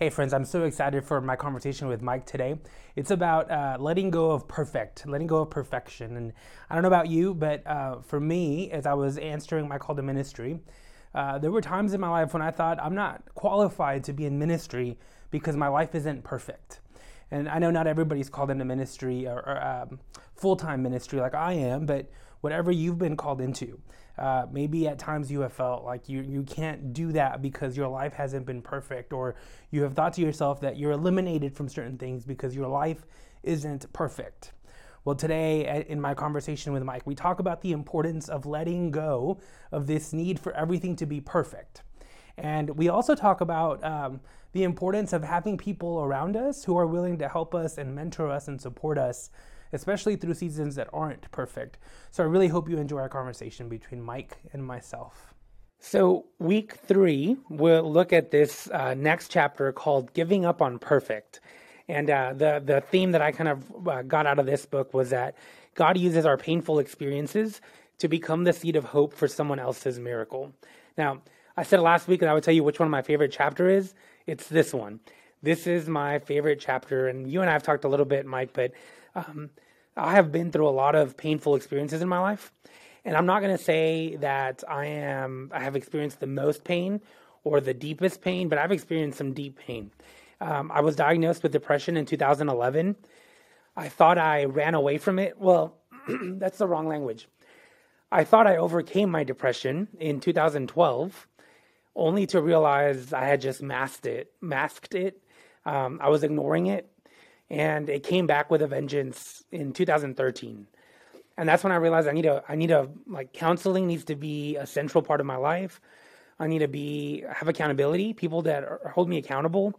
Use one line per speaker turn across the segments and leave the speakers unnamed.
Hey, friends, I'm so excited for my conversation with Mike today. It's about uh, letting go of perfect, letting go of perfection. And I don't know about you, but uh, for me, as I was answering my call to ministry, uh, there were times in my life when I thought I'm not qualified to be in ministry because my life isn't perfect. And I know not everybody's called into ministry or, or um, full time ministry like I am, but whatever you've been called into. Uh, maybe at times you have felt like you, you can't do that because your life hasn't been perfect, or you have thought to yourself that you're eliminated from certain things because your life isn't perfect. Well, today in my conversation with Mike, we talk about the importance of letting go of this need for everything to be perfect. And we also talk about um, the importance of having people around us who are willing to help us and mentor us and support us especially through seasons that aren't perfect. So I really hope you enjoy our conversation between Mike and myself. So, week three, we'll look at this uh, next chapter called Giving Up on Perfect. And uh, the, the theme that I kind of uh, got out of this book was that God uses our painful experiences to become the seed of hope for someone else's miracle. Now, I said last week that I would tell you which one of my favorite chapter is. It's this one. This is my favorite chapter. And you and I have talked a little bit, Mike, but um, I have been through a lot of painful experiences in my life, and I'm not going to say that I am I have experienced the most pain or the deepest pain, but I've experienced some deep pain. Um, I was diagnosed with depression in 2011. I thought I ran away from it. Well, that's the wrong language. I thought I overcame my depression in 2012, only to realize I had just masked it. Masked it. Um, I was ignoring it and it came back with a vengeance in 2013 and that's when i realized i need to i need to like counseling needs to be a central part of my life. I need to be have accountability people that are, hold me accountable.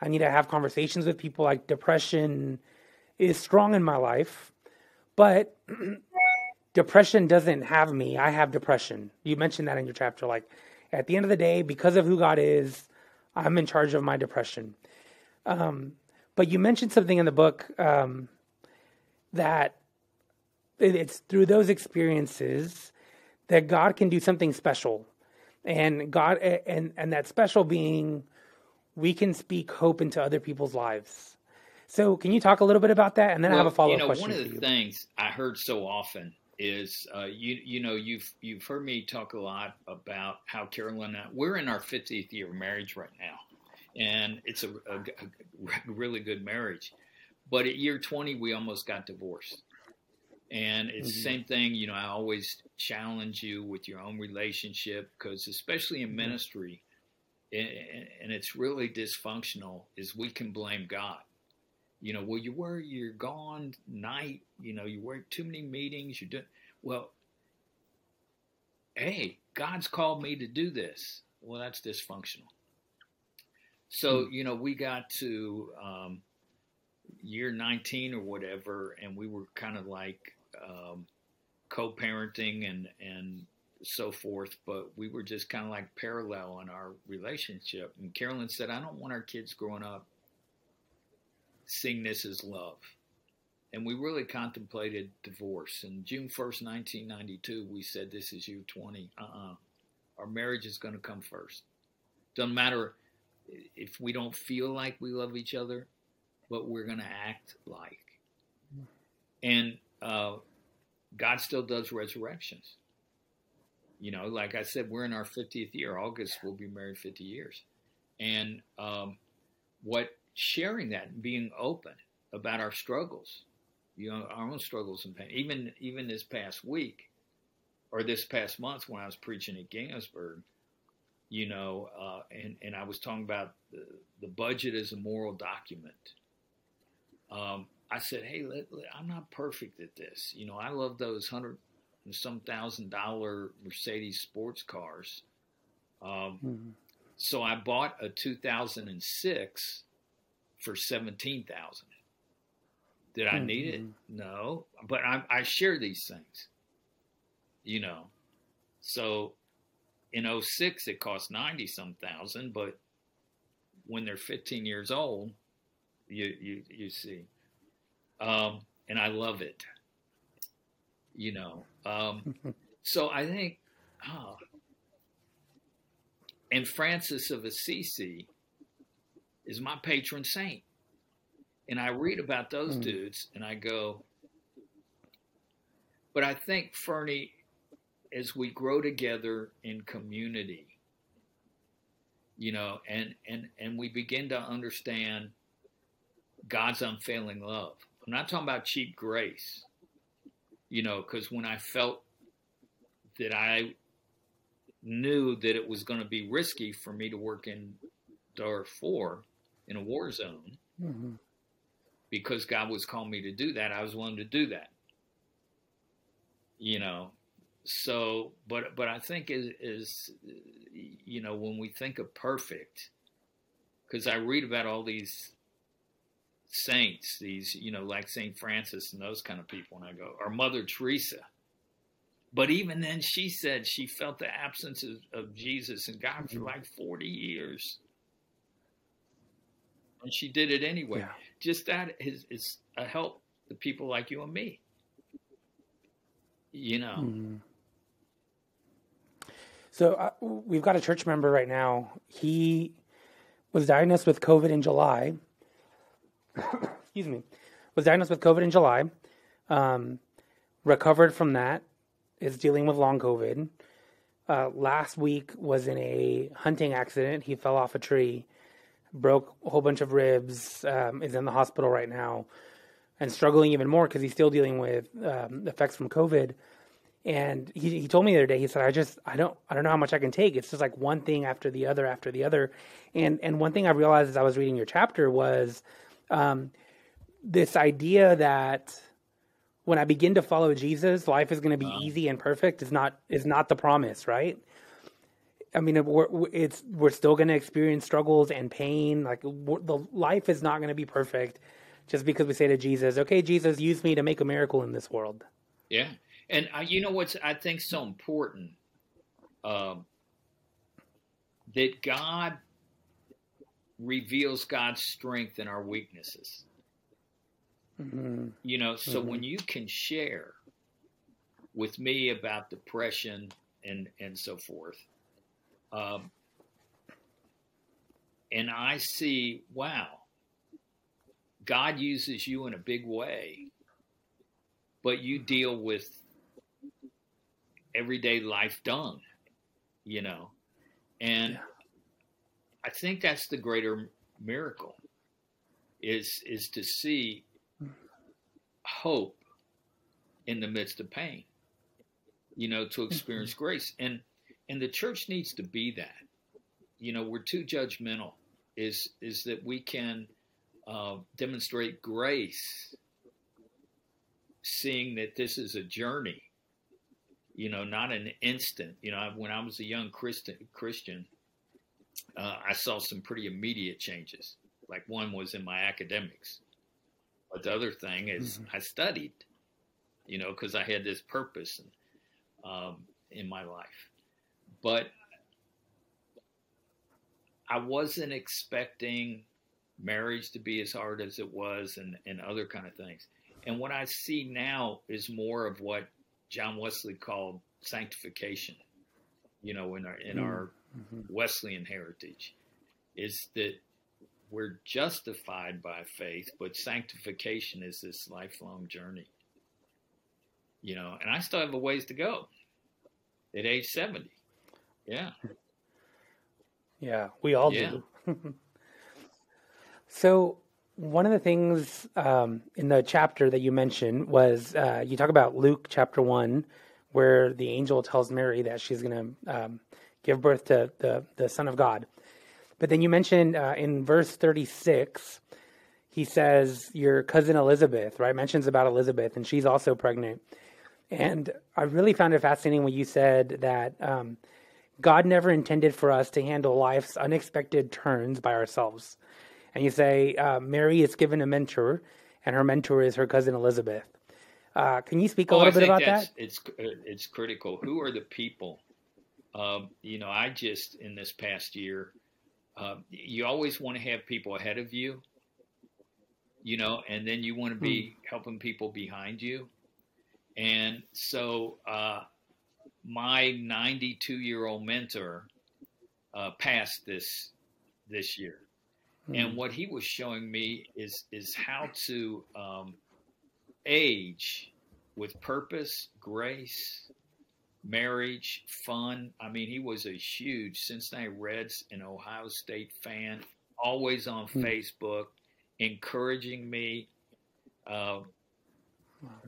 I need to have conversations with people like depression is strong in my life but depression doesn't have me. I have depression. You mentioned that in your chapter. Like at the end of the day because of who god is i'm in charge of my depression. Um, but you mentioned something in the book um, that it's through those experiences that God can do something special, and God and and that special being we can speak hope into other people's lives. So, can you talk a little bit about that, and then well, I have a follow up
you know,
question.
One of the things I heard so often is uh, you you know you've you've heard me talk a lot about how Carolyn and I, we're in our 50th year of marriage right now and it's a, a, a really good marriage. But at year 20, we almost got divorced. And it's mm-hmm. the same thing, you know, I always challenge you with your own relationship because, especially in mm-hmm. ministry, and it's really dysfunctional, is we can blame God. You know, well, you were, you're gone night, you know, you work too many meetings, you do, well, hey, God's called me to do this. Well, that's dysfunctional. So hmm. you know, we got to um, year 19 or whatever, and we were kind of like um, co-parenting and and so forth, but we were just kind of like parallel in our relationship. And Carolyn said, "I don't want our kids growing up seeing this as love." And we really contemplated divorce. And June 1st, 1992, we said, This is you 20. Uh uh-uh. uh Our marriage is going to come first. Doesn't matter if we don't feel like we love each other, but we're going to act like. And uh, God still does resurrections. You know, like I said, we're in our 50th year. August, we'll be married 50 years. And um, what sharing that, and being open about our struggles, you know, our own struggles and pain. Even even this past week, or this past month when I was preaching at Ginghamsburg, you know, uh, and, and I was talking about the, the budget as a moral document. Um, I said, hey, let, let, I'm not perfect at this. You know, I love those hundred and some thousand dollar Mercedes sports cars. Um, mm-hmm. So I bought a 2006 for 17,000. Did I mm-hmm. need it? Mm-hmm. No, but I, I share these things, you know. So in 06 it cost 90 some thousand but when they're 15 years old you you you see um, and i love it you know um, so i think oh, and francis of assisi is my patron saint. And I read about those mm. dudes and I go, but I think, Fernie, as we grow together in community, you know, and, and, and we begin to understand God's unfailing love. I'm not talking about cheap grace, you know, because when I felt that I knew that it was going to be risky for me to work in Darfur in a war zone, mm-hmm. because God was calling me to do that, I was willing to do that. You know, so but but I think is is you know when we think of perfect, because I read about all these saints, these you know like Saint Francis and those kind of people, and I go, or Mother Teresa but even then, she said she felt the absence of, of Jesus and God for mm-hmm. like 40 years. And she did it anyway. Yeah. Just that is, is a help to people like you and me. You know. Mm-hmm.
So uh, we've got a church member right now. He was diagnosed with COVID in July. Excuse me. Was diagnosed with COVID in July. Um, recovered from that is dealing with long COVID. Uh, last week was in a hunting accident. He fell off a tree, broke a whole bunch of ribs, um, is in the hospital right now, and struggling even more because he's still dealing with um, effects from COVID. And he, he told me the other day, he said, I just, I don't, I don't know how much I can take. It's just like one thing after the other after the other. And, and one thing I realized as I was reading your chapter was um, this idea that when I begin to follow Jesus, life is going to be uh, easy and perfect. Is not is not the promise, right? I mean, we're, it's we're still going to experience struggles and pain. Like the life is not going to be perfect, just because we say to Jesus, "Okay, Jesus, use me to make a miracle in this world."
Yeah, and uh, you know what's I think so important um, that God reveals God's strength in our weaknesses. Mm-hmm. You know, so mm-hmm. when you can share with me about depression and and so forth, um, and I see, wow, God uses you in a big way, but you deal with everyday life done, you know, and yeah. I think that's the greater miracle is is to see hope in the midst of pain, you know, to experience mm-hmm. grace. And and the church needs to be that. You know, we're too judgmental. Is is that we can uh, demonstrate grace, seeing that this is a journey. You know, not an instant. You know, when I was a young Christian, Christian, uh, I saw some pretty immediate changes. Like one was in my academics. But the other thing is, mm-hmm. I studied, you know, because I had this purpose um, in my life. But I wasn't expecting marriage to be as hard as it was and, and other kind of things. And what I see now is more of what John Wesley called sanctification, you know, in our, in mm-hmm. our Wesleyan heritage, is that we're justified by faith, but sanctification is this lifelong journey. You know, and I still have a ways to go at age 70. Yeah.
Yeah, we all yeah. do. so, one of the things um, in the chapter that you mentioned was uh, you talk about Luke chapter 1, where the angel tells Mary that she's going to um, give birth to the, the Son of God. But then you mentioned uh, in verse 36, he says, Your cousin Elizabeth, right? Mentions about Elizabeth, and she's also pregnant. And I really found it fascinating when you said that um, God never intended for us to handle life's unexpected turns by ourselves. And you say, uh, Mary is given a mentor, and her mentor is her cousin Elizabeth. Uh, can you speak a little bit about that?
It's it's critical. Who are the people? Um, you know, I just in this past year um, you always want to have people ahead of you, you know, and then you want to be hmm. helping people behind you. And so, uh, my 92 year old mentor uh, passed this this year, Mm. And what he was showing me is is how to um, age with purpose, grace, marriage, fun. I mean, he was a huge Cincinnati Reds and Ohio State fan, always on mm. Facebook, encouraging me, uh,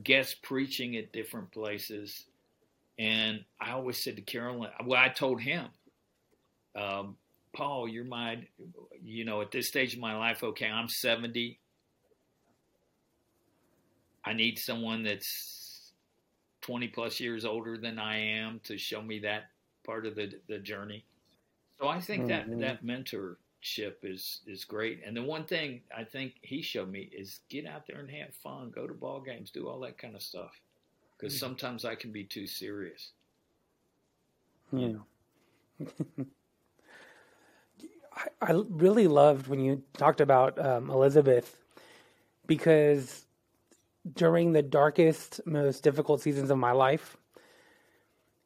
guest preaching at different places. And I always said to Carolyn, well, I told him, um, Paul, you're my, you know, at this stage of my life, okay, I'm 70. I need someone that's 20 plus years older than I am to show me that part of the, the journey. So I think mm-hmm. that, that mentorship is, is great. And the one thing I think he showed me is get out there and have fun, go to ball games, do all that kind of stuff. Because mm-hmm. sometimes I can be too serious.
Yeah. I, really loved when you talked about um, Elizabeth because during the darkest, most difficult seasons of my life,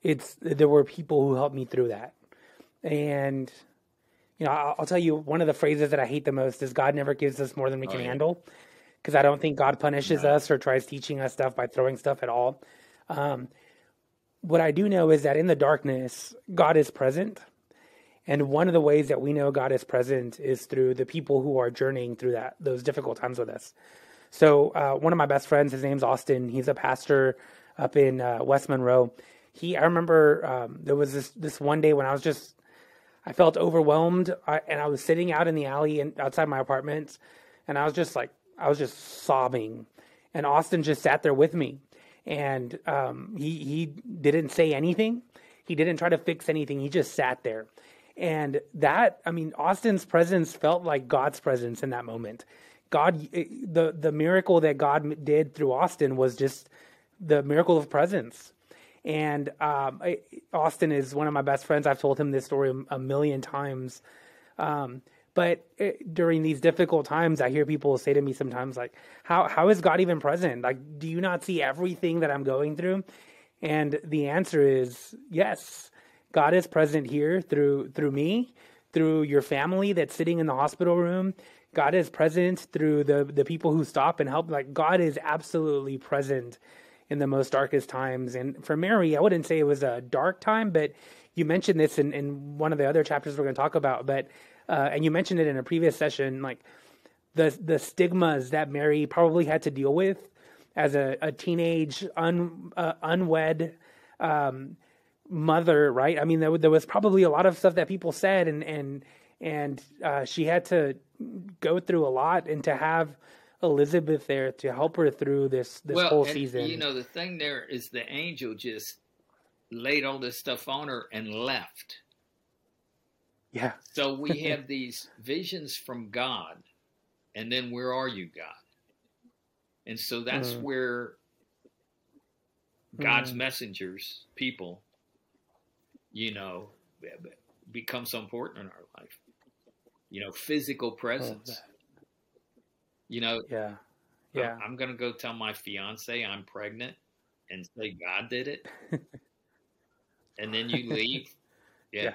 it's there were people who helped me through that. And you know, I'll, I'll tell you one of the phrases that I hate the most is God never gives us more than we oh, can yeah. handle. Because I don't think God punishes no. us or tries teaching us stuff by throwing stuff at all. Um, what I do know is that in the darkness, God is present and one of the ways that we know God is present is through the people who are journeying through that those difficult times with us. So uh, one of my best friends, his name's Austin. He's a pastor up in uh, West Monroe. He, I remember um, there was this this one day when I was just, I felt overwhelmed, I, and I was sitting out in the alley and outside my apartment, and I was just like, I was just sobbing, and Austin just sat there with me, and um, he he didn't say anything, he didn't try to fix anything, he just sat there, and that, I mean, Austin's presence felt like God's presence in that moment. God, eh, the the miracle that God did through Austin was just the miracle of presence. And um, Austin is one of my best friends. I've told him this story a million times. Um, but it, eh, during these difficult times, I hear people say to me sometimes, like, "How how is God even present? Like, do you not see everything that I'm going through?" And the answer is yes. God is present here through through me, through your family that's sitting in the hospital room. God is present through the the people who stop and help. Like God is absolutely present in the most darkest times. And for Mary, I wouldn't say it was a dark time, but you mentioned this in, in one of the other chapters we're going to talk about. But uh, and you mentioned it in a previous session, like the the stigmas that Mary probably had to deal with as a, a teenage un, uh, unwed um, mother, right? I mean, there, there was probably a lot of stuff that people said, and and and uh, she had to go through a lot, and to have Elizabeth there to help her through this this well, whole season.
You know, the thing there is the angel just laid all this stuff on her and left.
Yeah.
so we have these visions from God, and then where are you, God? And so that's mm. where God's mm. messengers, people, you know, become so important in our life. You know, physical presence. Oh, you know,
yeah, yeah.
I'm gonna go tell my fiance I'm pregnant and say God did it, and then you leave. Yeah,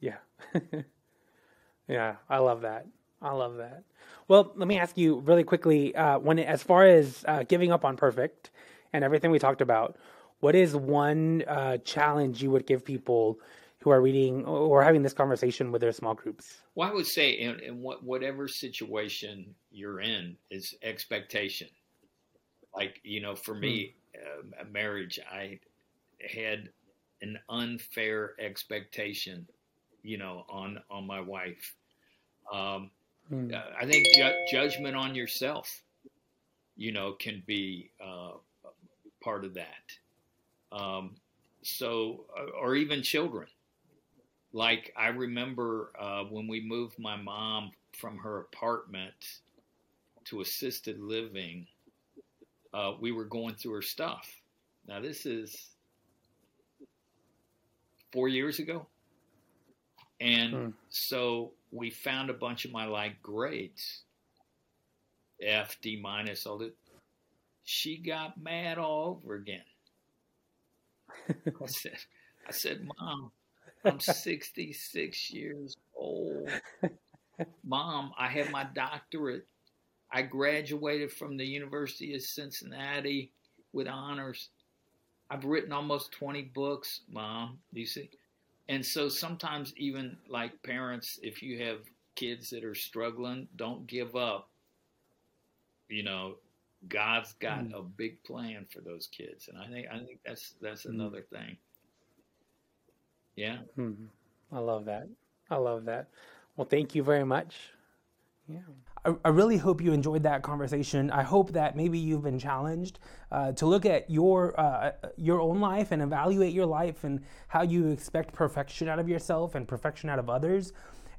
yeah, yeah. yeah. I love that. I love that. Well, let me ask you really quickly. Uh, when as far as uh, giving up on perfect and everything we talked about, what is one uh, challenge you would give people who are reading or having this conversation with their small groups?
Well, I would say in, in what, whatever situation you're in is expectation. Like, you know, for me, hmm. uh, marriage, I had an unfair expectation, you know, on, on my wife. Um, hmm. I think ju- judgment on yourself, you know, can be uh, part of that. Um, so, uh, or even children. Like I remember uh, when we moved my mom from her apartment to assisted living, uh, we were going through her stuff. Now, this is four years ago. And hmm. so we found a bunch of my like grades F, D minus, all that. She got mad all over again. I said, I said, Mom, I'm 66 years old. Mom, I have my doctorate. I graduated from the University of Cincinnati with honors. I've written almost 20 books, Mom. You see? And so sometimes, even like parents, if you have kids that are struggling, don't give up. You know, God's got mm. a big plan for those kids, and I think I think that's that's mm. another thing. Yeah.
Mm. I love that. I love that. Well, thank you very much. Yeah. I, I really hope you enjoyed that conversation. I hope that maybe you've been challenged uh, to look at your uh, your own life and evaluate your life and how you expect perfection out of yourself and perfection out of others.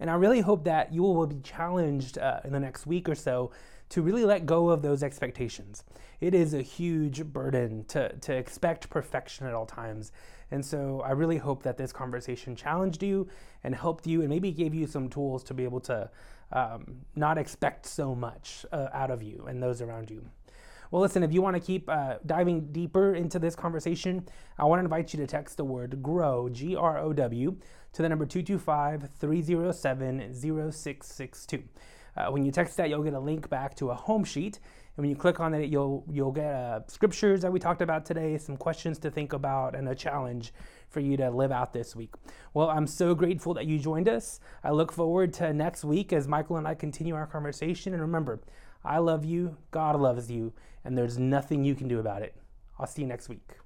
And I really hope that you will be challenged uh, in the next week or so to really let go of those expectations. It is a huge burden to, to expect perfection at all times. And so I really hope that this conversation challenged you and helped you and maybe gave you some tools to be able to um, not expect so much uh, out of you and those around you. Well, listen, if you want to keep uh, diving deeper into this conversation, I want to invite you to text the word GROW, G R O W, to the number 225 307 0662. Uh, when you text that, you'll get a link back to a home sheet. And when you click on it, you'll you'll get uh, scriptures that we talked about today, some questions to think about, and a challenge for you to live out this week. Well, I'm so grateful that you joined us. I look forward to next week as Michael and I continue our conversation. And remember, I love you, God loves you, and there's nothing you can do about it. I'll see you next week.